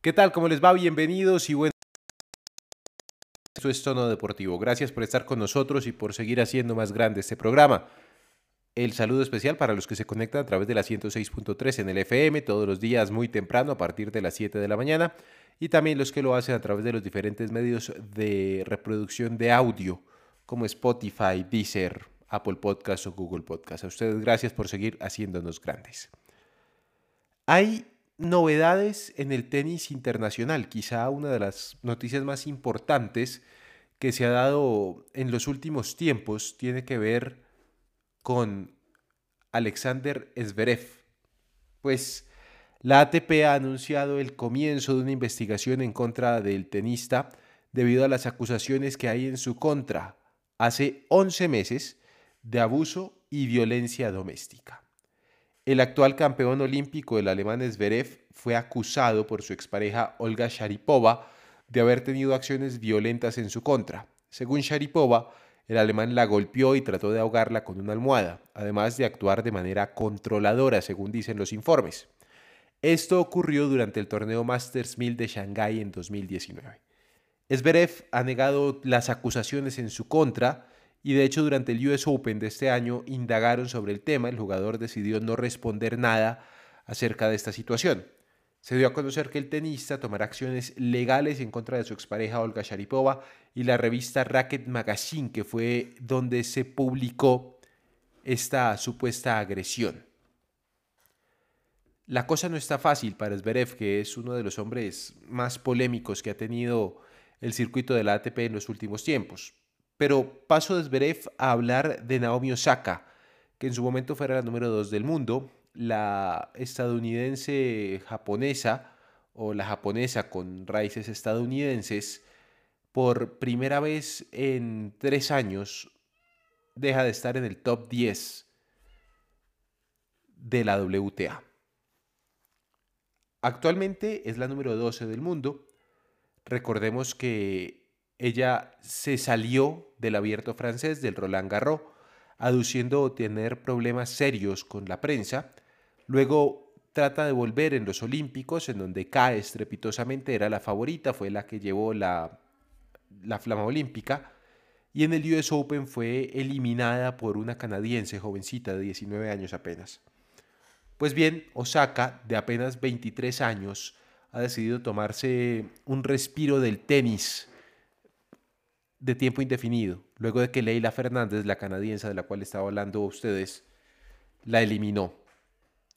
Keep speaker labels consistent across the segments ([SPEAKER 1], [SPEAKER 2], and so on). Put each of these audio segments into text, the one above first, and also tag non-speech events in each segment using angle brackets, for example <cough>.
[SPEAKER 1] ¿Qué tal? ¿Cómo les va? Bienvenidos y bueno. Esto es Tono Deportivo. Gracias por estar con nosotros y por seguir haciendo más grande este programa. El saludo especial para los que se conectan a través de la 106.3 en el FM todos los días muy temprano a partir de las 7 de la mañana y también los que lo hacen a través de los diferentes medios de reproducción de audio como Spotify, Deezer, Apple Podcast o Google Podcast. A ustedes gracias por seguir haciéndonos grandes. Hay novedades en el tenis internacional, quizá una de las noticias más importantes que se ha dado en los últimos tiempos tiene que ver con Alexander Zverev. Pues la ATP ha anunciado el comienzo de una investigación en contra del tenista debido a las acusaciones que hay en su contra hace 11 meses de abuso y violencia doméstica. El actual campeón olímpico, el alemán Zverev, fue acusado por su expareja Olga Sharipova de haber tenido acciones violentas en su contra. Según Sharipova, el alemán la golpeó y trató de ahogarla con una almohada, además de actuar de manera controladora, según dicen los informes. Esto ocurrió durante el torneo Masters 1000 de Shanghái en 2019. Zverev ha negado las acusaciones en su contra y de hecho durante el US Open de este año indagaron sobre el tema. El jugador decidió no responder nada acerca de esta situación. Se dio a conocer que el tenista tomará acciones legales en contra de su expareja Olga Sharipova y la revista Racket Magazine, que fue donde se publicó esta supuesta agresión. La cosa no está fácil para Zverev, que es uno de los hombres más polémicos que ha tenido el circuito de la ATP en los últimos tiempos. Pero paso de Zverev a hablar de Naomi Osaka, que en su momento fuera la número 2 del mundo, la estadounidense japonesa o la japonesa con raíces estadounidenses, por primera vez en tres años deja de estar en el top 10 de la WTA. Actualmente es la número 12 del mundo. Recordemos que ella se salió del abierto francés, del Roland Garros, aduciendo tener problemas serios con la prensa Luego trata de volver en los Olímpicos, en donde cae estrepitosamente, era la favorita, fue la que llevó la, la flama olímpica. Y en el US Open fue eliminada por una canadiense jovencita de 19 años apenas. Pues bien, Osaka, de apenas 23 años, ha decidido tomarse un respiro del tenis de tiempo indefinido, luego de que Leila Fernández, la canadiense de la cual estaba hablando ustedes, la eliminó.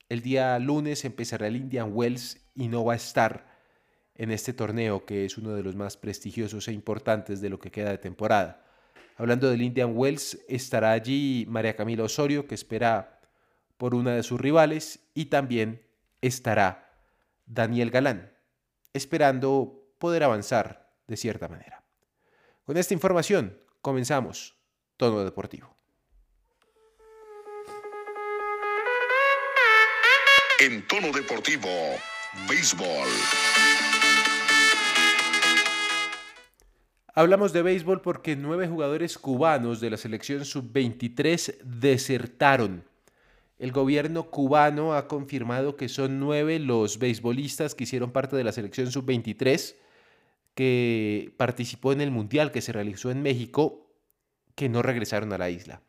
[SPEAKER 1] El día lunes empezará el Indian Wells y no va a estar en este torneo que es uno de los más prestigiosos e importantes de lo que queda de temporada. Hablando del Indian Wells, estará allí María Camila Osorio, que espera por una de sus rivales, y también estará Daniel Galán, esperando poder avanzar de cierta manera. Con esta información comenzamos Tono Deportivo.
[SPEAKER 2] en tono deportivo, béisbol.
[SPEAKER 1] Hablamos de béisbol porque nueve jugadores cubanos de la selección sub-23 desertaron. El gobierno cubano ha confirmado que son nueve los beisbolistas que hicieron parte de la selección sub-23 que participó en el Mundial que se realizó en México, que no regresaron a la isla.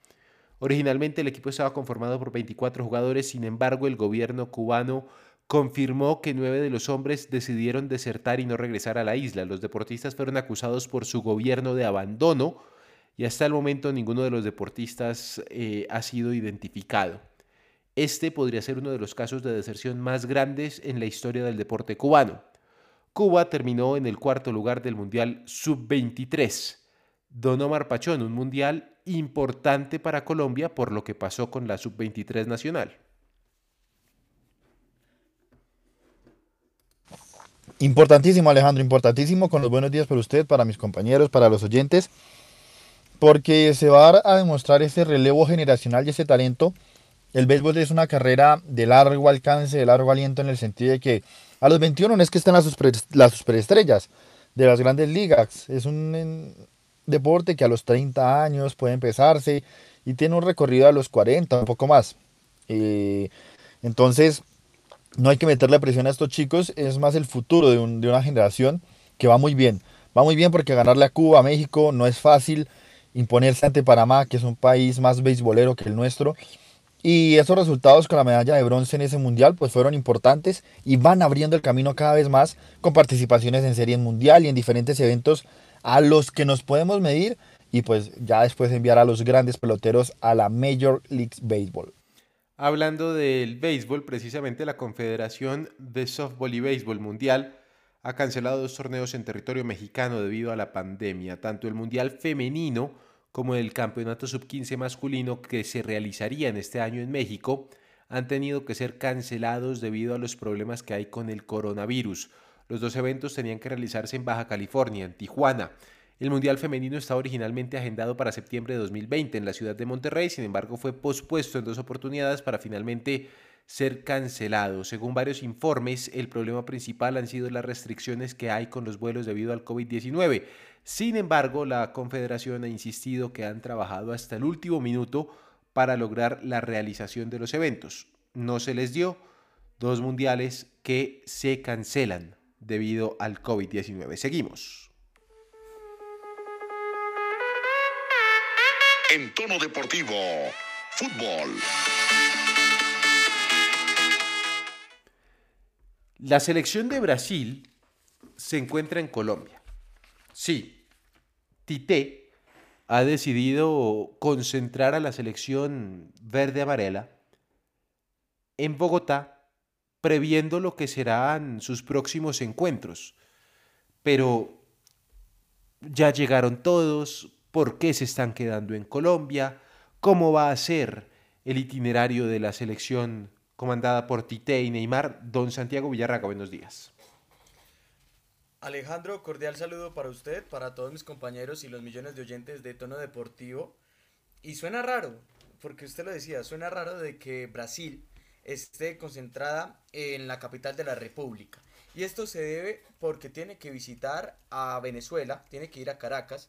[SPEAKER 1] Originalmente el equipo estaba conformado por 24 jugadores, sin embargo el gobierno cubano confirmó que nueve de los hombres decidieron desertar y no regresar a la isla. Los deportistas fueron acusados por su gobierno de abandono y hasta el momento ninguno de los deportistas eh, ha sido identificado. Este podría ser uno de los casos de deserción más grandes en la historia del deporte cubano. Cuba terminó en el cuarto lugar del Mundial Sub-23. Don Omar Pachón, un mundial importante para Colombia por lo que pasó con la sub-23 nacional.
[SPEAKER 3] Importantísimo, Alejandro, importantísimo con los buenos días para usted, para mis compañeros, para los oyentes, porque se va a demostrar ese relevo generacional y ese talento. El béisbol es una carrera de largo alcance, de largo aliento, en el sentido de que a los 21 no es que estén las, las superestrellas de las grandes ligas, es un, deporte que a los 30 años puede empezarse y tiene un recorrido a los 40, un poco más. Eh, entonces, no hay que meterle presión a estos chicos, es más el futuro de, de una generación que va muy bien. Va muy bien porque ganarle a Cuba, a México, no es fácil. Imponerse ante Panamá, que es un país más beisbolero que el nuestro. Y esos resultados con la medalla de bronce en ese mundial pues fueron importantes y van abriendo el camino cada vez más con participaciones en serie mundial y en diferentes eventos a los que nos podemos medir y pues ya después enviar a los grandes peloteros a la Major League Baseball.
[SPEAKER 1] Hablando del béisbol, precisamente la Confederación de Softball y Béisbol Mundial ha cancelado dos torneos en territorio mexicano debido a la pandemia, tanto el Mundial Femenino como el Campeonato Sub-15 masculino que se realizaría en este año en México han tenido que ser cancelados debido a los problemas que hay con el coronavirus. Los dos eventos tenían que realizarse en Baja California, en Tijuana. El Mundial Femenino estaba originalmente agendado para septiembre de 2020 en la ciudad de Monterrey, sin embargo fue pospuesto en dos oportunidades para finalmente ser cancelado. Según varios informes, el problema principal han sido las restricciones que hay con los vuelos debido al COVID-19. Sin embargo, la Confederación ha insistido que han trabajado hasta el último minuto para lograr la realización de los eventos. No se les dio dos mundiales que se cancelan debido al COVID-19. Seguimos.
[SPEAKER 2] En tono deportivo, fútbol.
[SPEAKER 1] La selección de Brasil se encuentra en Colombia. Sí, Tite ha decidido concentrar a la selección verde-amarela en Bogotá, previendo lo que serán sus próximos encuentros. Pero ya llegaron todos, ¿por qué se están quedando en Colombia? ¿Cómo va a ser el itinerario de la selección comandada por Tite y Neymar? Don Santiago Villarraga, buenos días.
[SPEAKER 4] Alejandro, cordial saludo para usted, para todos mis compañeros y los millones de oyentes de tono deportivo. Y suena raro, porque usted lo decía, suena raro de que Brasil esté concentrada en la capital de la República. Y esto se debe porque tiene que visitar a Venezuela, tiene que ir a Caracas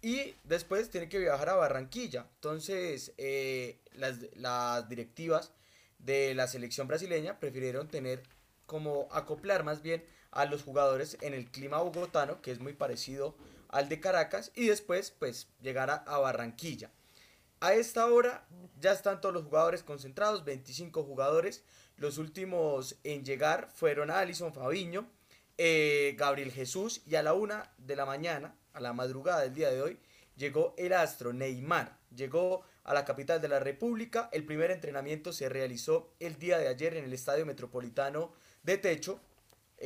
[SPEAKER 4] y después tiene que viajar a Barranquilla. Entonces, eh, las, las directivas de la selección brasileña prefirieron tener como acoplar más bien a los jugadores en el clima bogotano, que es muy parecido al de Caracas, y después pues llegar a, Barranquilla. A esta hora ya están todos los jugadores concentrados, 25 jugadores. Los últimos en llegar fueron Alison Fabiño, eh, Gabriel Jesús y a la una de la mañana, a la madrugada del día de hoy, llegó el astro Neymar. Llegó a la capital de la República. El primer entrenamiento se realizó el día de ayer en el Estadio Metropolitano de Techo.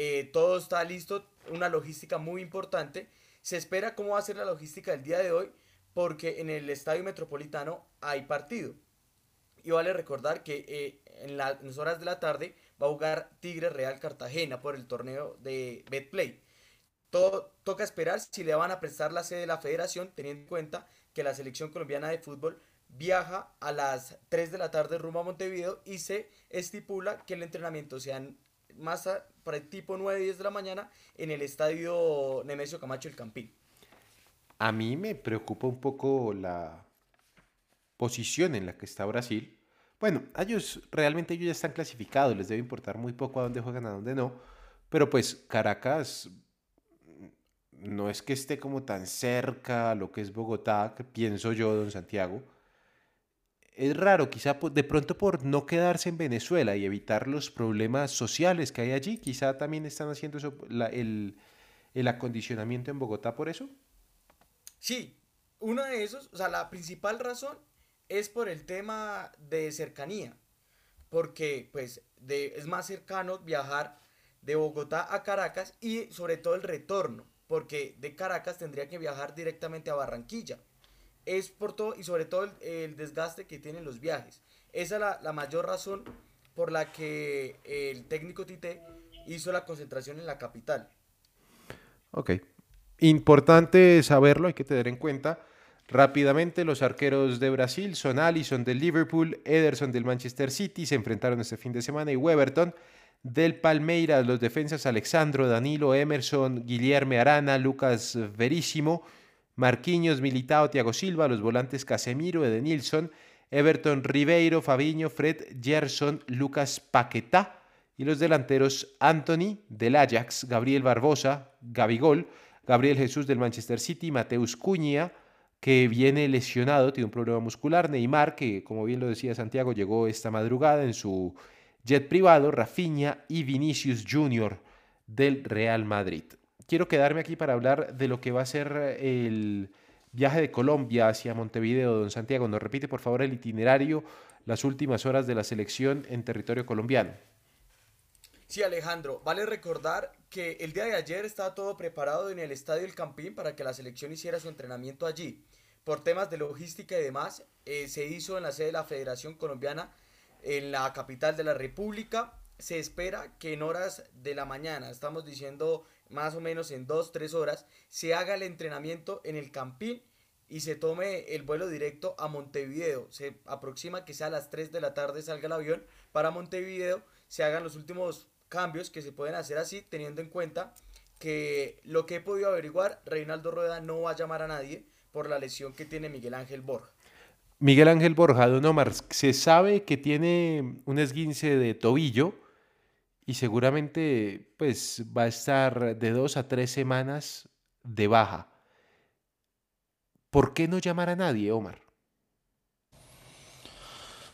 [SPEAKER 4] Eh, todo está listo, una logística muy importante. Se espera cómo va a ser la logística del día de hoy porque en el Estadio Metropolitano hay partido. Y vale recordar que eh, en, la- en las horas de la tarde va a jugar Tigre Real Cartagena por el torneo de Betplay. Todo, toca esperar si le van a prestar la sede de la federación, teniendo en cuenta que la selección colombiana de fútbol viaja a las 3 de la tarde rumbo a Montevideo y se estipula que el entrenamiento sea más para el tipo 9 y 10 de la mañana en el estadio Nemesio Camacho El Campín.
[SPEAKER 1] A mí me preocupa un poco la posición en la que está Brasil. Bueno, ellos realmente ellos ya están clasificados, les debe importar muy poco a dónde juegan, a dónde no. Pero pues Caracas mm, no es que esté como tan cerca a lo que es Bogotá, que pienso yo, don Santiago. Es raro, quizá de pronto por no quedarse en Venezuela y evitar los problemas sociales que hay allí, quizá también están haciendo eso, el, acondicionamiento en Bogotá por eso.
[SPEAKER 4] Sí, uno de esos, o sea, la principal razón es por el tema de cercanía, porque pues es más cercano viajar de Bogotá a Caracas y sobre todo el retorno, porque de Caracas tendría que viajar directamente a Barranquilla. Es por todo y sobre todo el, el desgaste que tienen los viajes. Esa es la, la mayor razón por la que el técnico Tite hizo la concentración en la capital.
[SPEAKER 1] Ok. Importante saberlo, hay que tener en cuenta. Rápidamente, los arqueros de Brasil son Alisson del Liverpool, Ederson del Manchester City, se enfrentaron este fin de semana, y Weberton del Palmeiras, los defensas Alexandro, Danilo, Emerson, Guillermo Arana, Lucas Verísimo, Marquinhos, Militao, Thiago Silva, los volantes Casemiro, Edenilson, Everton, Ribeiro, Fabiño, Fred, Gerson, Lucas Paquetá y los delanteros Anthony del Ajax, Gabriel Barbosa, Gabigol, Gabriel Jesús del Manchester City, Mateus Cuña, que viene lesionado, tiene un problema muscular, Neymar, que como bien lo decía Santiago, llegó esta madrugada en su jet privado, Rafinha y Vinicius Jr. del Real Madrid. Quiero quedarme aquí para hablar de lo que va a ser el viaje de Colombia hacia Montevideo. Don Santiago, nos repite por favor el itinerario, las últimas horas de la selección en territorio colombiano.
[SPEAKER 4] Sí, Alejandro, vale recordar que el día de ayer estaba todo preparado en el Estadio El Campín para que la selección hiciera su entrenamiento allí. Por temas de logística y demás, eh, se hizo en la sede de la Federación Colombiana en la capital de la República. Se espera que en horas de la mañana, estamos diciendo más o menos en dos, tres horas, se haga el entrenamiento en el Campín y se tome el vuelo directo a Montevideo. Se aproxima que sea a las 3 de la tarde salga el avión para Montevideo, se hagan los últimos cambios que se pueden hacer así, teniendo en cuenta que lo que he podido averiguar, Reinaldo Rueda no va a llamar a nadie por la lesión que tiene Miguel Ángel Borja.
[SPEAKER 1] Miguel Ángel Borja, don Omar, se sabe que tiene un esguince de tobillo y seguramente pues va a estar de dos a tres semanas de baja. ¿Por qué no llamar a nadie, Omar?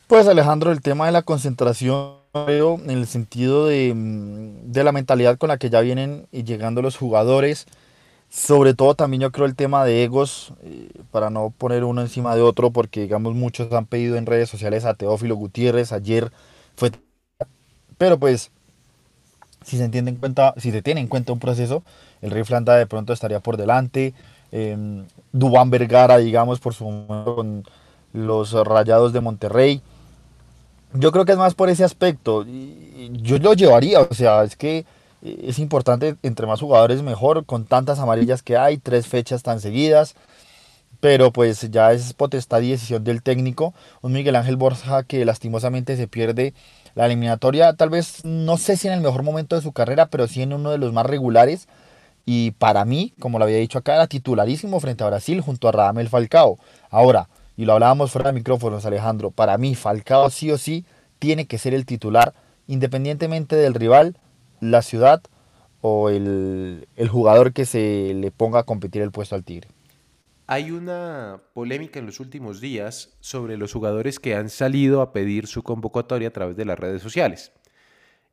[SPEAKER 3] Pues Alejandro, el tema de la concentración en el sentido mm, de, la mentalidad con la que ya vienen y llegando los jugadores. Sobre todo también yo creo el tema de egos, eh, para no poner uno encima de otro, porque digamos muchos han pedido en redes sociales a Teófilo Gutiérrez, ayer fue... Pero pues, si se, entiende en cuenta, si se tiene en cuenta un proceso, el Rey Flanda de pronto estaría por delante, eh, Dubán Vergara, digamos, por su con los Rayados de Monterrey yo creo que es más por ese aspecto. Yo lo llevaría, o sea, es que es importante, entre más jugadores mejor, con tantas amarillas que hay, tres fechas tan seguidas. Pero pues ya es potestad y decisión del técnico. Un Miguel Ángel Borja que lastimosamente se pierde la eliminatoria, tal vez no sé si en el mejor momento de su carrera, pero sí en uno de los más regulares. Y para mí, como lo había dicho acá, era titularísimo frente a Brasil junto a Radamel Falcao. Ahora, y lo hablábamos fuera de micrófonos, Alejandro, para mí Falcao sí o sí tiene que ser el titular, independientemente del rival, la ciudad o el, jugador que se le ponga a competir el puesto al Tigre.
[SPEAKER 1] Hay una polémica en los últimos días sobre los jugadores que han salido a pedir su convocatoria a través de las redes sociales.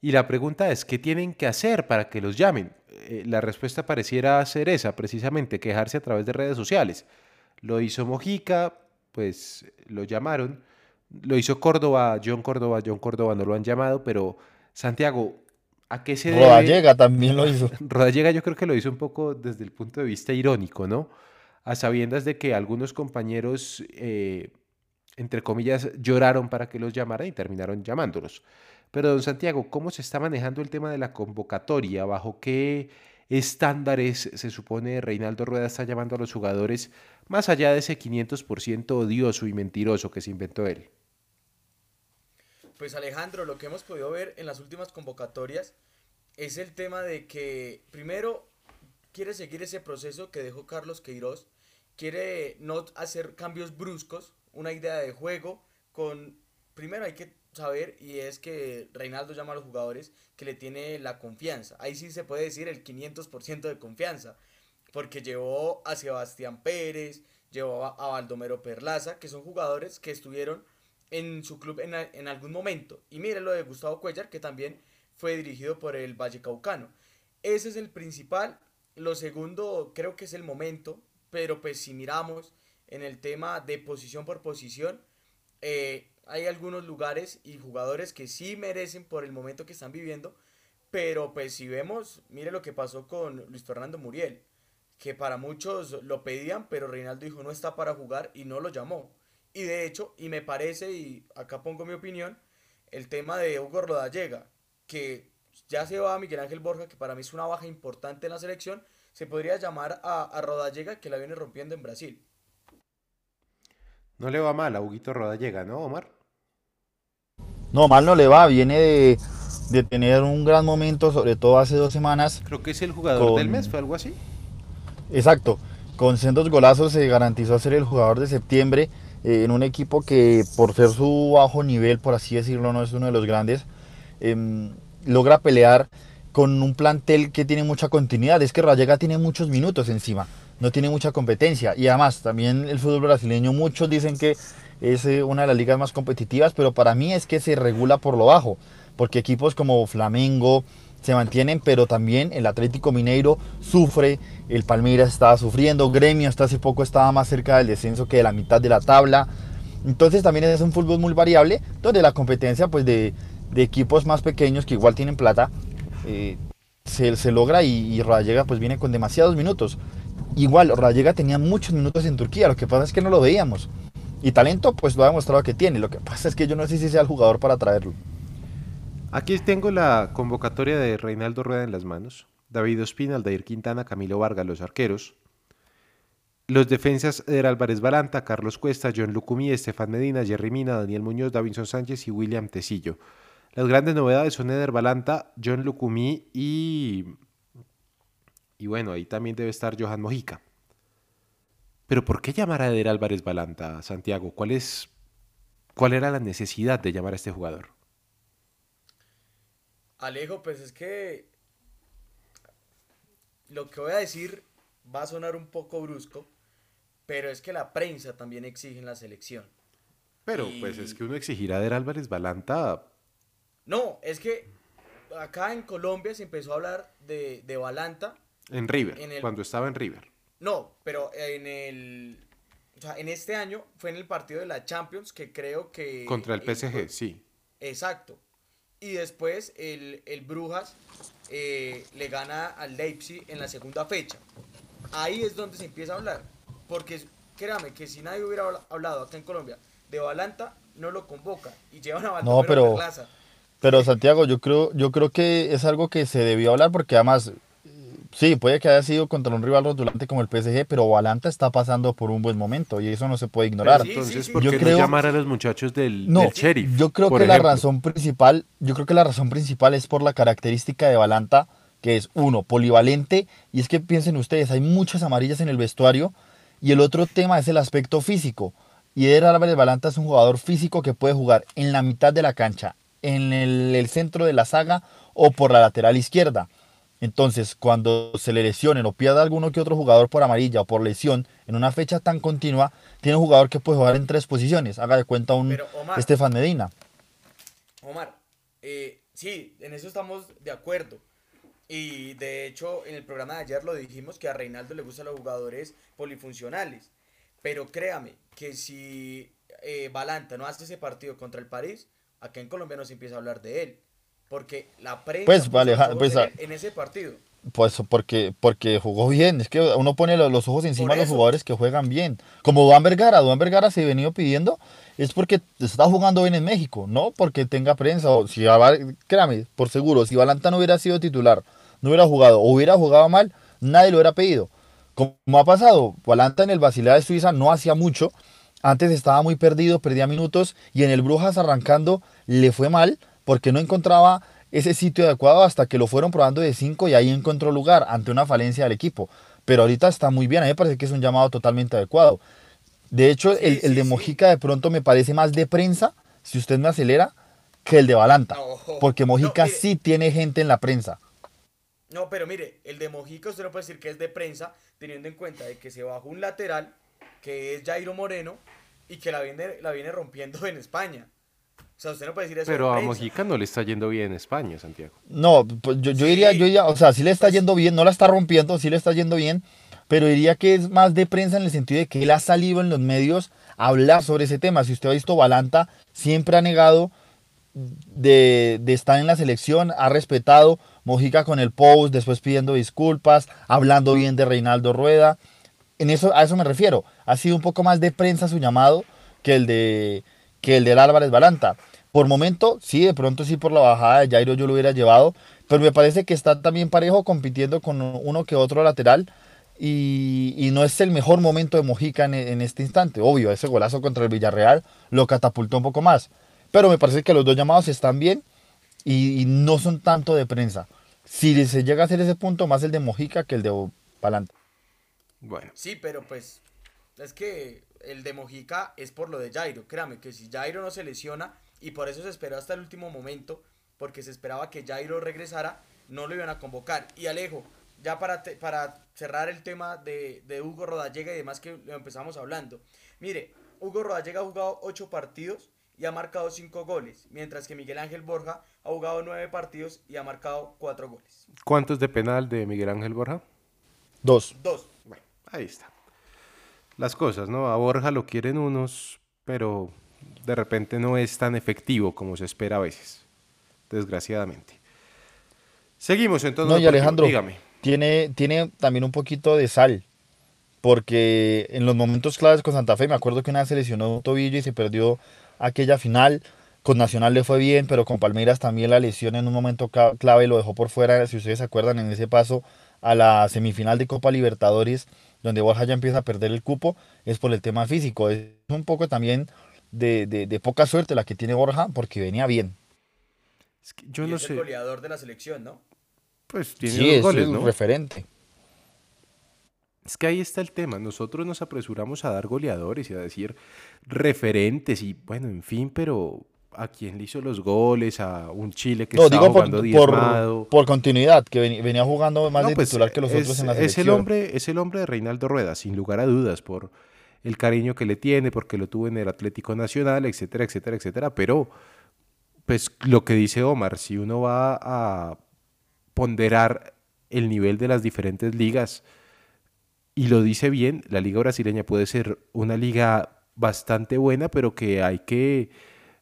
[SPEAKER 1] Y la pregunta es, ¿qué tienen que hacer para que los llamen? Eh, la respuesta pareciera ser esa, precisamente, quejarse a través de redes sociales. Lo hizo Mojica, pues lo llamaron. Lo hizo Córdoba, John Córdoba, John Córdoba no lo han llamado, pero Santiago, ¿a qué se debe?
[SPEAKER 3] Rodallega también lo hizo. <laughs>
[SPEAKER 1] Rodallega yo creo que lo hizo un poco desde el punto de vista irónico, ¿no? A sabiendas de que algunos compañeros, eh, entre comillas, lloraron para que los llamara y terminaron llamándolos. Pero, don Santiago, ¿cómo se está manejando el tema de la convocatoria? ¿Bajo qué estándares se supone Reinaldo Rueda está llamando a los jugadores más allá de ese 500% odioso y mentiroso que se inventó él?
[SPEAKER 4] Pues Alejandro, lo que hemos podido ver en las últimas convocatorias es el tema de que primero quiere seguir ese proceso que dejó Carlos Queiroz, quiere no hacer cambios bruscos, una idea de juego con primero hay que saber y es que Reinaldo llama a los jugadores que le tiene la confianza. Ahí sí se puede decir el 500% de confianza, porque llevó a Sebastián Pérez, llevó a Baldomero Perlaza, que son jugadores que estuvieron en su club en, en algún momento. Y mire lo de Gustavo Cuellar, que también fue dirigido por el Valle Caucano. Ese es el principal. Lo segundo creo que es el momento, pero pues si miramos en el tema de posición por posición, eh, hay algunos lugares y jugadores que sí merecen por el momento que están viviendo, pero pues si vemos, mire lo que pasó con Luis Fernando Muriel, que para muchos lo pedían, pero Reinaldo dijo no está para jugar y no lo llamó. Y de hecho, y me parece, y acá pongo mi opinión, el tema de Hugo Rodallega, que ya se va a Miguel Ángel Borja, que para mí es una baja importante en la selección, se podría llamar a, a Rodallega que la viene rompiendo en Brasil.
[SPEAKER 1] No le va mal a Huguito Rodallega, ¿no, Omar?
[SPEAKER 3] No, mal no le va, viene de, tener un gran momento, sobre todo hace dos semanas.
[SPEAKER 1] Creo que es el jugador del mes, ¿fue algo así?
[SPEAKER 3] Exacto, con sendos golazos se garantizó ser el jugador de septiembre eh, en un equipo que por ser su bajo nivel, por así decirlo, no es uno de los grandes. Em, logra pelear con un plantel que tiene mucha continuidad. Es que Rallega tiene muchos minutos encima, no tiene mucha competencia. Y además, también el fútbol brasileño, muchos dicen que es eh, una de las ligas más competitivas, pero para mí es que se regula por lo bajo, porque equipos como Flamengo se mantienen, pero también el Atlético Mineiro sufre, el Palmeiras está sufriendo, Gremio hasta hace poco estaba más cerca del descenso que de la mitad de la tabla. Entonces también es un fútbol muy variable, donde la competencia pues de, de equipos más pequeños que igual tienen plata, eh, se, se, logra y, y Rodallega pues viene con demasiados minutos. Igual, Rodallega tenía muchos minutos en Turquía, lo que pasa es que no lo veíamos. Y talento pues lo ha demostrado que tiene, lo que pasa es que yo no sé si sea el jugador para traerlo.
[SPEAKER 1] Aquí tengo la convocatoria de Reinaldo Rueda en las manos. David Ospina, Aldair Quintana, Camilo Vargas, los arqueros. Los defensas Eder Álvarez Balanta, Carlos Cuesta, John Lucumí, Estefan Medina, Jerry Mina, Daniel Muñoz, Davinson Sánchez y William Tecillo. Las grandes novedades son Eder Balanta, John Lucumí y. Y bueno, ahí también debe estar Johan Mojica. Pero ¿por qué llamar a Eder Álvarez Balanta, Santiago? ¿Cuál, es, ¿Cuál era la necesidad de llamar a este jugador?
[SPEAKER 4] Alejo, pues es que lo que voy a decir va a sonar un poco brusco, pero es que la prensa también exige en la selección.
[SPEAKER 1] Pero y... pues es que uno exigirá a Eder Álvarez Balanta.
[SPEAKER 4] No, es que acá en Colombia se empezó a hablar de, de Balanta.
[SPEAKER 1] En River, en el... cuando estaba en River.
[SPEAKER 4] No, pero en el. O sea, en este año fue en el partido de la Champions que creo que.
[SPEAKER 1] Contra el PSG, el... sí.
[SPEAKER 4] Exacto. Y después el, el Brujas eh, le gana al Leipzig en la segunda fecha. Ahí es donde se empieza a hablar. Porque créame que si nadie hubiera hablado acá en Colombia de Balanta, no lo convoca y llevan a
[SPEAKER 3] Balanta no, pero, pero Santiago, yo creo, yo creo que es algo que se debió hablar porque además Sí, puede que haya sido contra un rival rotulante como el PSG, pero Balanta está pasando por un buen momento y eso no se puede ignorar.
[SPEAKER 1] Sí, Entonces, sí, ¿por qué yo creo... no llamar a los muchachos del,
[SPEAKER 3] no,
[SPEAKER 1] del sheriff?
[SPEAKER 3] Yo creo que
[SPEAKER 1] ejemplo?
[SPEAKER 3] la razón principal, yo creo que la razón principal es por la característica de Balanta, que es uno, polivalente, y es que piensen ustedes, hay muchas amarillas en el vestuario, y el otro tema es el aspecto físico. Y Eder Álvarez Balanta es un jugador físico que puede jugar en la mitad de la cancha, en el, el centro de la saga o por la lateral izquierda. Entonces, cuando se le lesionen o pierda alguno que otro jugador por amarilla o por lesión en una fecha tan continua, tiene un jugador que puede jugar en tres posiciones. Haga de cuenta un
[SPEAKER 4] Pero, Omar,
[SPEAKER 3] Estefan Medina.
[SPEAKER 4] Omar, eh, sí, en eso estamos de acuerdo. Y de hecho, en el programa de ayer lo dijimos que a Reinaldo le gustan los jugadores polifuncionales. Pero créame que si eh, Balanta no hace ese partido contra el París, acá en Colombia no se empieza a hablar de él. Porque la prensa
[SPEAKER 3] pues, vale, pues,
[SPEAKER 4] en, en, ese partido.
[SPEAKER 3] Pues porque, porque jugó bien. Es que uno pone los ojos encima de los jugadores que juegan bien. Como Duan Vergara. Duan Vergara se ha venido pidiendo. Es porque está jugando bien en México. No porque tenga prensa. O si, créame, por seguro, si Balanta no hubiera sido titular, no hubiera jugado o hubiera jugado mal, nadie lo hubiera pedido. Como ha pasado, Balanta en el Basilea de Suiza no hacía mucho. Antes estaba muy perdido, perdía minutos. Y en el Brujas arrancando le fue mal porque no encontraba ese sitio adecuado hasta que lo fueron probando de 5 y ahí encontró lugar ante una falencia del equipo. Pero ahorita está muy bien, a mí me parece que es un llamado totalmente adecuado. De hecho, sí, el, el, de Mojica sí. de pronto me parece más de prensa, si usted me acelera, que el de Balanta. No, porque Mojica no, mire, sí tiene gente en la prensa.
[SPEAKER 4] No, pero mire, el de Mojica usted no puede decir que es de prensa, teniendo en cuenta de que se bajó un lateral, que es Jairo Moreno, y que la viene, la viene rompiendo en España. O sea, usted no puede decir eso.
[SPEAKER 1] Pero a Mojica no le está yendo bien en España, Santiago.
[SPEAKER 3] No, pues yo, yo, sí. diría, yo diría, o sea, sí le está yendo bien, no la está rompiendo, sí le está yendo bien, pero diría que es más de prensa en el sentido de que él ha salido en los medios a hablar sobre ese tema. Si usted ha visto, Balanta siempre ha negado de, de estar en la selección, ha respetado Mojica con el post, después pidiendo disculpas, hablando bien de Reinaldo Rueda. En eso, a eso me refiero. Ha sido un poco más de prensa su llamado que el de que el del Álvarez Balanta. Por momento, sí, de pronto sí por la bajada de Jairo yo lo hubiera llevado, pero me parece que está también parejo compitiendo con uno que otro lateral y, no es el mejor momento de Mojica en, este instante. Obvio, ese golazo contra el Villarreal lo catapultó un poco más, pero me parece que los dos llamados están bien y, y no son tanto de prensa. Si se llega a hacer ese punto, más el de Mojica que el de Balanta.
[SPEAKER 4] Bueno. Sí, pero pues es que el de Mojica es por lo de Jairo. Créame que si Jairo no se lesiona y por eso se esperó hasta el último momento, porque se esperaba que Jairo regresara, no lo iban a convocar. Y Alejo, ya para, para cerrar el tema de, de Hugo Rodallega y demás que lo empezamos hablando. Mire, Hugo Rodallega ha jugado 8 partidos y ha marcado 5 goles, mientras que Miguel Ángel Borja ha jugado 9 partidos y ha marcado 4 goles.
[SPEAKER 1] ¿Cuántos de penal de Miguel Ángel Borja?
[SPEAKER 3] Dos.
[SPEAKER 4] Dos.
[SPEAKER 1] Ahí está. Las cosas, ¿no? A Borja lo quieren unos, pero de repente no es tan efectivo como se espera a veces, desgraciadamente. Seguimos entonces.
[SPEAKER 3] No, y Alejandro,
[SPEAKER 1] dígame.
[SPEAKER 3] Tiene, tiene también un poquito de sal, porque en los momentos claves con Santa Fe, me acuerdo que una vez se lesionó un tobillo y se perdió aquella final. Con Nacional le fue bien, pero con Palmeiras también la lesión en un momento clave lo dejó por fuera, si ustedes se acuerdan, en ese paso a la semifinal de Copa Libertadores, donde Borja ya empieza a perder el cupo, es por el tema físico. Es un poco también de, de, poca suerte la que tiene Borja, porque venía bien.
[SPEAKER 4] Es que yo no es sé. el goleador de la selección, ¿no?
[SPEAKER 1] Pues tiene sí, dos goles, es
[SPEAKER 3] referente.
[SPEAKER 1] Es que ahí está el tema. Nosotros nos apresuramos a dar goleadores y a decir referentes y bueno, en fin, pero ¿a quién le hizo los goles? A un Chile que no, estaba digo jugando
[SPEAKER 3] por, por, continuidad, que venía jugando más de pues, titular que los otros en la selección.
[SPEAKER 1] Es el, hombre, es el hombre de Reinaldo Rueda, sin lugar a dudas, por el cariño que le tiene, porque lo tuvo en el Atlético Nacional, etcétera, etcétera, etcétera. Pero, pues lo que dice Omar, si uno va a ponderar el nivel de las diferentes ligas, y lo dice bien, la liga brasileña puede ser una liga bastante buena, pero que hay que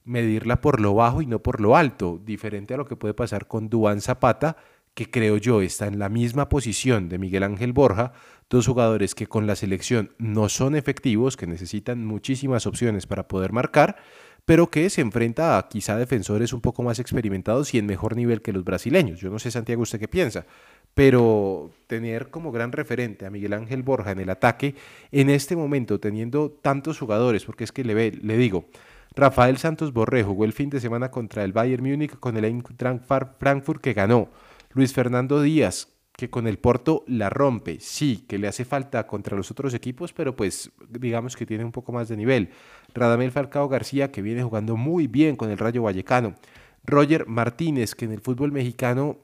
[SPEAKER 1] medirla por lo bajo y no por lo alto, diferente a lo que puede pasar con Duan Zapata, que creo yo está en la misma posición de Miguel Ángel Borja, dos jugadores que con la selección no son efectivos, que necesitan muchísimas opciones para poder marcar, pero que se enfrenta a quizá defensores un poco más experimentados y en mejor nivel que los brasileños. Yo no sé, Santiago, usted qué piensa, pero tener como gran referente a Miguel Ángel Borja en el ataque, en este momento teniendo tantos jugadores, porque es que le, ve, le digo, Rafael Santos Borré jugó el fin de semana contra el Bayern Múnich con el Eintracht Frankfurt que ganó. Luis Fernando Díaz, que con el Porto la rompe. Sí, que le hace falta contra los otros equipos, pero pues digamos que tiene un poco más de nivel. Radamel Falcao García, que viene jugando muy bien con el Rayo Vallecano. Roger Martínez, que en el fútbol mexicano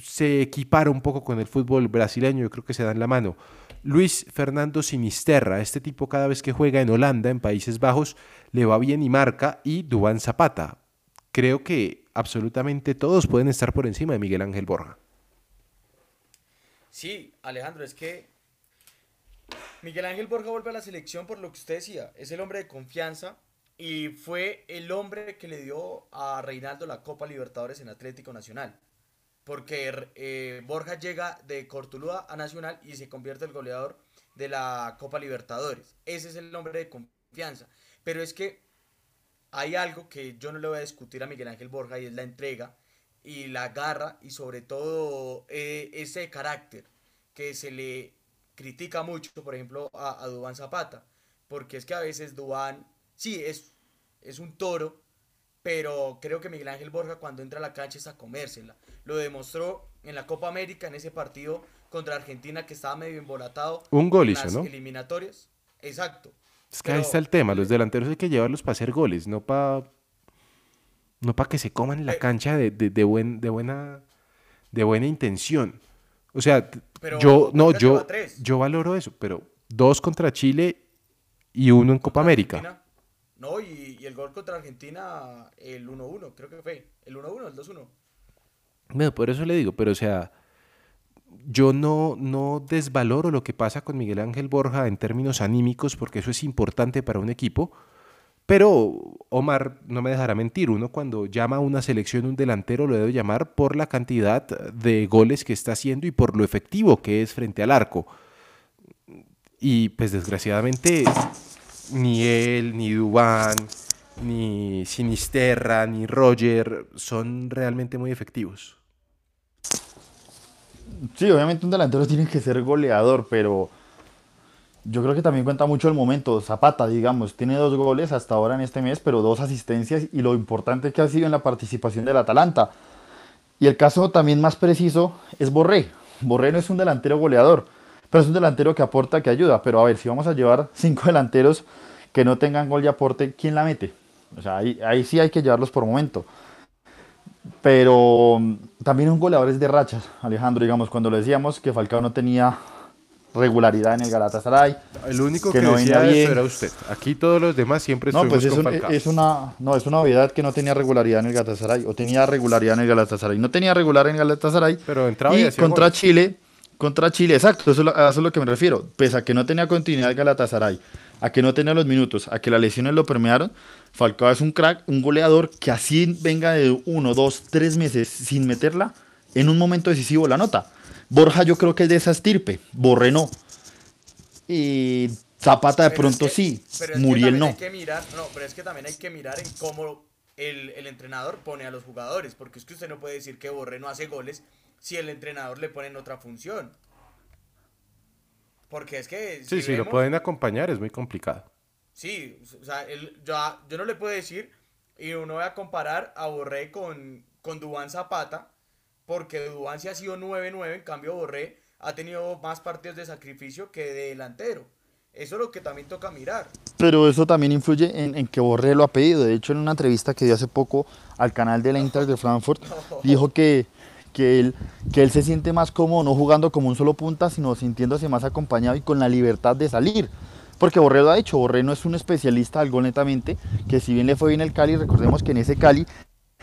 [SPEAKER 1] se equipara un poco con el fútbol brasileño, yo creo que se dan la mano. Luis Fernando Sinisterra, este tipo cada vez que juega en Holanda, en Países Bajos, le va bien y marca, y Dubán Zapata. Creo que absolutamente todos pueden estar por encima de Miguel Ángel Borja.
[SPEAKER 4] Sí, Alejandro, es que Miguel Ángel Borja vuelve a la selección por lo que usted decía, es el hombre de confianza y fue el hombre que le dio a Reinaldo la Copa Libertadores en Atlético Nacional porque eh, Borja llega de Cortuluá a Nacional y se convierte el goleador de la Copa Libertadores. Ese es el nombre de confianza. Pero es que hay algo que yo no le voy a discutir a Miguel Ángel Borja y es la entrega y la garra y sobre todo eh, ese carácter que se le critica mucho, por ejemplo, a, a Dubán Zapata. Porque es que a veces Dubán, sí, es, es un toro, pero creo que Miguel Ángel Borja cuando entra a la cancha es a comérsela. Lo demostró en la Copa América, en ese partido contra Argentina que estaba medio embolatado.
[SPEAKER 1] Un gol hizo, ¿no?
[SPEAKER 4] eliminatorias. Exacto.
[SPEAKER 1] Es que ahí está el tema, los delanteros hay que llevarlos para hacer goles, no para no para que se coman en la cancha de, de, buen, de, buena, de buena intención. O sea, yo no, yo, yo valoro eso, pero dos contra Chile y uno en Copa América.
[SPEAKER 4] No, y, el gol contra Argentina, el 1-1, creo que fue. El 1-1, el 2-1.
[SPEAKER 1] Bueno, por eso le digo, pero o sea, yo no, no desvaloro lo que pasa con Miguel Ángel Borja en términos anímicos, porque eso es importante para un equipo. Pero Omar no me dejará mentir, uno cuando llama a una selección un delantero lo debe llamar por la cantidad de goles que está haciendo y por lo efectivo que es frente al arco. Y pues desgraciadamente ni él, ni Dubán, ni Sinisterra, ni Roger son realmente muy efectivos.
[SPEAKER 3] Sí, obviamente un delantero tiene que ser goleador, pero yo creo que también cuenta mucho el momento. Zapata, digamos, tiene dos goles hasta ahora en este mes, pero dos asistencias y lo importante que ha sido en la participación del Atalanta. Y el caso también más preciso es Borré. Borré no es un delantero goleador, pero es un delantero que aporta, que ayuda. Pero a ver, si vamos a llevar cinco delanteros que no tengan gol y aporte, ¿quién la mete? O sea, ahí, ahí sí hay que llevarlos por momento. Pero mm, también un goleador es de rachas, Alejandro, digamos, cuando le decíamos que Falcao no tenía regularidad en el Galatasaray.
[SPEAKER 1] El único
[SPEAKER 3] que
[SPEAKER 1] que,
[SPEAKER 3] no
[SPEAKER 1] decía
[SPEAKER 3] venía
[SPEAKER 1] eso era usted. Aquí todos los demás siempre
[SPEAKER 3] No, pues es,
[SPEAKER 1] con
[SPEAKER 3] un-
[SPEAKER 1] Falcao.
[SPEAKER 3] es una, no, es una obviedad que no tenía regularidad en el Galatasaray, o tenía regularidad en el Galatasaray. No tenía regular en el Galatasaray.
[SPEAKER 1] Pero entraba y
[SPEAKER 3] contra
[SPEAKER 1] goles.
[SPEAKER 3] Chile, contra Chile, exacto, eso, es lo- a eso es lo que me refiero. Pese a que no tenía continuidad Galatasaray, a que no tenía los minutos, a que las lesiones lo permearon, Falcao es un crack, un goleador que así venga de uno, dos, tres meses sin meterla, en un momento decisivo la nota. Borja yo creo que es de esa estirpe, Borré no. Y Zapata de
[SPEAKER 4] Pero
[SPEAKER 3] pronto
[SPEAKER 4] es que-
[SPEAKER 3] sí, Muriel no.
[SPEAKER 4] Hay que mirar, no, pero es que también hay que mirar en cómo el, el entrenador pone a los jugadores, porque es que usted no puede decir que Borré no hace goles si el entrenador le pone en otra función. Porque es que...
[SPEAKER 1] Sí,
[SPEAKER 4] si
[SPEAKER 1] sí, lo pueden acompañar, es muy complicado.
[SPEAKER 4] Sí, o sea, él- yo, yo no le puedo decir, y uno va a comparar a Borré con, con Dubán Zapata, porque Dubán sí ha sido 9-9, en cambio Borré ha tenido más partidos de sacrificio que de delantero. Eso es lo que también toca mirar.
[SPEAKER 3] Pero eso también influye en, en que Borré lo ha pedido. De hecho, en una entrevista que dio hace poco al canal de la Inter de Frankfurt, <laughs> dijo que, que, él, que él se siente más cómodo no jugando como un solo punta, sino sintiéndose más acompañado y con la libertad de salir. Porque Borré lo ha hecho. Borré no es un especialista al gol netamente, que si bien le fue bien el Cali, recordemos que en ese Cali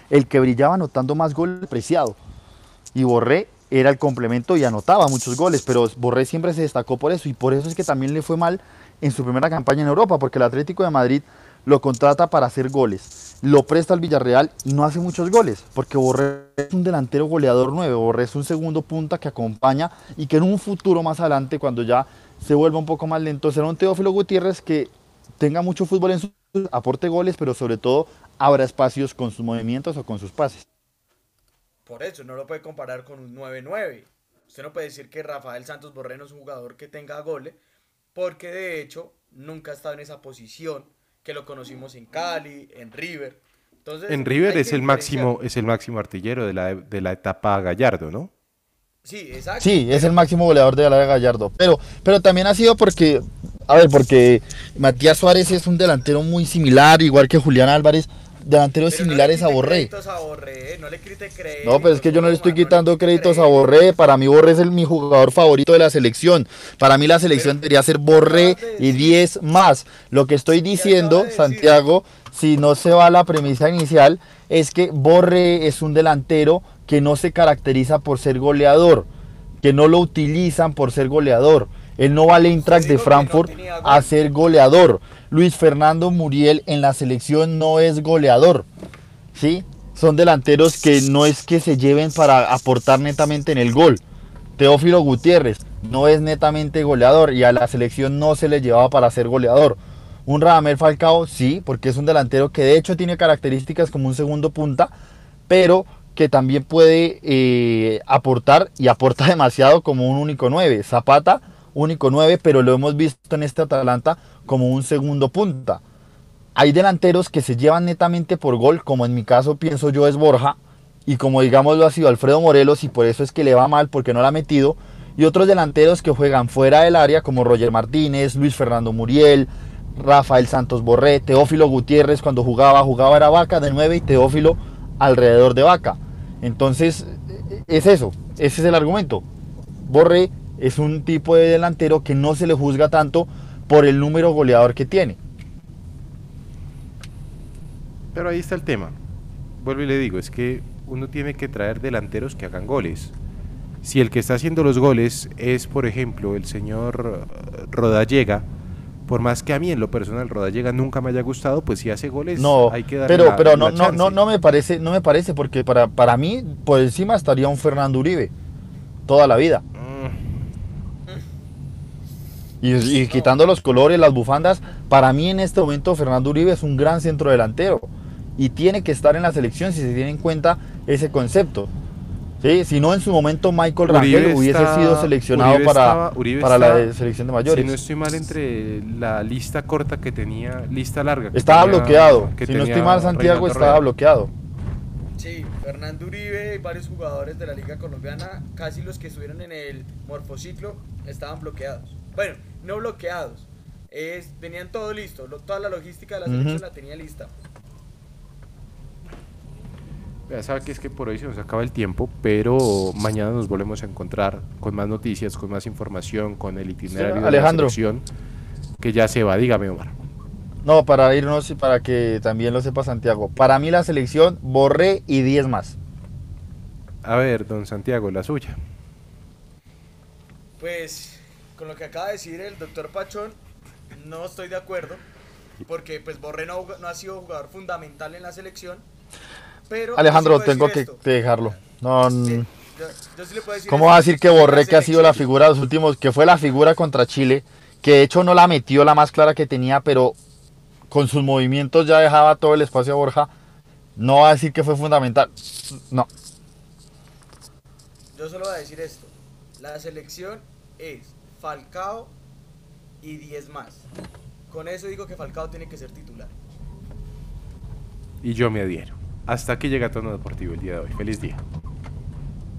[SPEAKER 3] el que brillaba anotando más gol era preciado. Y Borré era el complemento y anotaba muchos goles, pero Borré siempre se destacó por eso y por eso es que también le fue mal en su primera campaña en Europa, porque el Atlético de Madrid lo contrata para hacer goles, lo presta al Villarreal y no hace muchos goles, porque Borré es un delantero goleador nuevo, Borré es un segundo punta que acompaña y que en un futuro más adelante, cuando ya se vuelva un poco más lento, será un Teófilo Gutiérrez que tenga mucho fútbol en su aporte goles, pero sobre todo abra espacios con sus movimientos o con sus pases.
[SPEAKER 4] Por eso, no lo puede comparar con un 9-9. Usted no puede decir que Rafael Santos Borreno es un jugador que tenga goles, porque de hecho nunca ha estado en esa posición que lo conocimos en Cali, en River. Entonces,
[SPEAKER 1] En River es el máximo, es el máximo artillero de la, de la etapa Gallardo, ¿no?
[SPEAKER 4] Sí, exacto.
[SPEAKER 3] Sí, es el máximo goleador de la Gallardo. Pero, pero también ha sido porque, a ver, porque Matías Suárez es un delantero muy similar, igual que Julián Álvarez, delanteros
[SPEAKER 4] Pero no
[SPEAKER 3] similares a Borré.
[SPEAKER 4] créditos a Borré, No le.
[SPEAKER 3] No, pero es que yo no le estoy quitando créditos a Borré. Para mí Borré es el, mi jugador favorito de la selección. Para mí la selección debería ser Borré y
[SPEAKER 4] decir.
[SPEAKER 3] 10 más. Lo que estoy diciendo,
[SPEAKER 4] de.
[SPEAKER 3] Santiago, si no se va a la premisa inicial, es que Borré es un delantero que no se caracteriza por ser goleador, que no lo utilizan por ser goleador. Él no va al de Frankfurt a ser goleador. Luis Fernando Muriel en la selección no es goleador. ¿sí? Son delanteros que no es que se lleven para aportar netamente en el gol. Teófilo Gutiérrez no es netamente goleador y a la selección no se le llevaba para ser goleador. Un Radamel Falcao sí, porque es un delantero que de hecho tiene características como un segundo punta, pero que también puede eh, aportar y aporta <laughs> demasiado como un único 9. Zapata, único 9, pero lo hemos visto en este Atalanta como un segundo punta. Hay delanteros que se llevan netamente por gol, como en mi caso pienso yo es Borja, y como digamos lo ha sido Alfredo Morelos, y por eso es que le va mal porque no la ha metido, y otros delanteros que juegan fuera del área, como Roger Martínez, Luis Fernando Muriel, Rafael Santos Borré, Teófilo Gutiérrez cuando jugaba, jugaba era Vaca de 9 y Teófilo alrededor de Vaca. Entonces, es eso, ese es el argumento. Borré es un tipo de delantero que no se le juzga tanto por el número goleador que tiene.
[SPEAKER 1] Pero ahí está el tema. Vuelvo y le digo, es que uno tiene que traer delanteros que hagan goles. Si el que está haciendo los goles es, por ejemplo, el señor Rodallega, por más que a mí en lo personal Rodallega nunca me haya gustado, pues si hace goles
[SPEAKER 3] No,
[SPEAKER 1] hay que darle
[SPEAKER 3] pero,
[SPEAKER 1] la-
[SPEAKER 3] pero
[SPEAKER 1] la
[SPEAKER 3] no, no, no, no me parece, no me parece, porque para, para mí por encima estaría un Fernando Uribe toda la vida. Y, y quitando los colores, las bufandas, para mí en este momento Fernando Uribe es un gran centro delantero y tiene que estar en la selección si se tiene en cuenta ese concepto. ¿Sí? Si no, en su momento Michael
[SPEAKER 1] Uribe
[SPEAKER 3] Rangel hubiese
[SPEAKER 1] está-
[SPEAKER 3] sido seleccionado
[SPEAKER 1] Uribe
[SPEAKER 3] para,
[SPEAKER 1] estaba- Uribe
[SPEAKER 3] para la selección de mayores.
[SPEAKER 1] Si no estoy mal entre la lista corta que tenía, lista larga. que
[SPEAKER 3] estaba
[SPEAKER 1] tenía-
[SPEAKER 3] bloqueado.
[SPEAKER 1] que
[SPEAKER 3] Si no estoy
[SPEAKER 1] tenía
[SPEAKER 3] mal, Santiago estaba bloqueado.
[SPEAKER 4] Sí, Fernando Uribe y varios jugadores de la Liga Colombiana, casi los que estuvieron en el morfociclo, estaban bloqueados. Bueno, no bloqueados. Es, tenían todo listo, lo- toda la logística de la selección la tenía lista.
[SPEAKER 1] Ya sabe que es que por hoy se nos acaba el tiempo, pero mañana nos volvemos a encontrar con más noticias, con más información, con el itinerario de
[SPEAKER 3] Alejandro.
[SPEAKER 1] la selección que ya se va. Dígame, Omar.
[SPEAKER 3] No, para irnos y para que también lo sepa Santiago. Para mí la selección, Borré y 10 más.
[SPEAKER 1] A ver, don Santiago, la suya.
[SPEAKER 4] Pues con lo que acaba de decir el doctor Pachón, no estoy de acuerdo, porque pues Borré no, no ha sido jugador fundamental en la selección. Pero
[SPEAKER 3] Alejandro, tengo que
[SPEAKER 4] esto.
[SPEAKER 3] dejarlo. No,
[SPEAKER 4] Sí, yo- yo sí le puedo decir
[SPEAKER 3] ¿Cómo va a decir que Borré, que ha sido la figura de los últimos, que fue la figura contra Chile, que de hecho no la metió la más clara que tenía, pero con sus movimientos ya dejaba todo el espacio a Borja? No va a decir que fue fundamental. No.
[SPEAKER 4] Yo solo voy a decir esto. La selección es Falcao y 10 más. Con eso digo que Falcao tiene que ser titular.
[SPEAKER 1] Y yo me adhiero. Hasta aquí llega Tono Deportivo el día de hoy. Feliz día.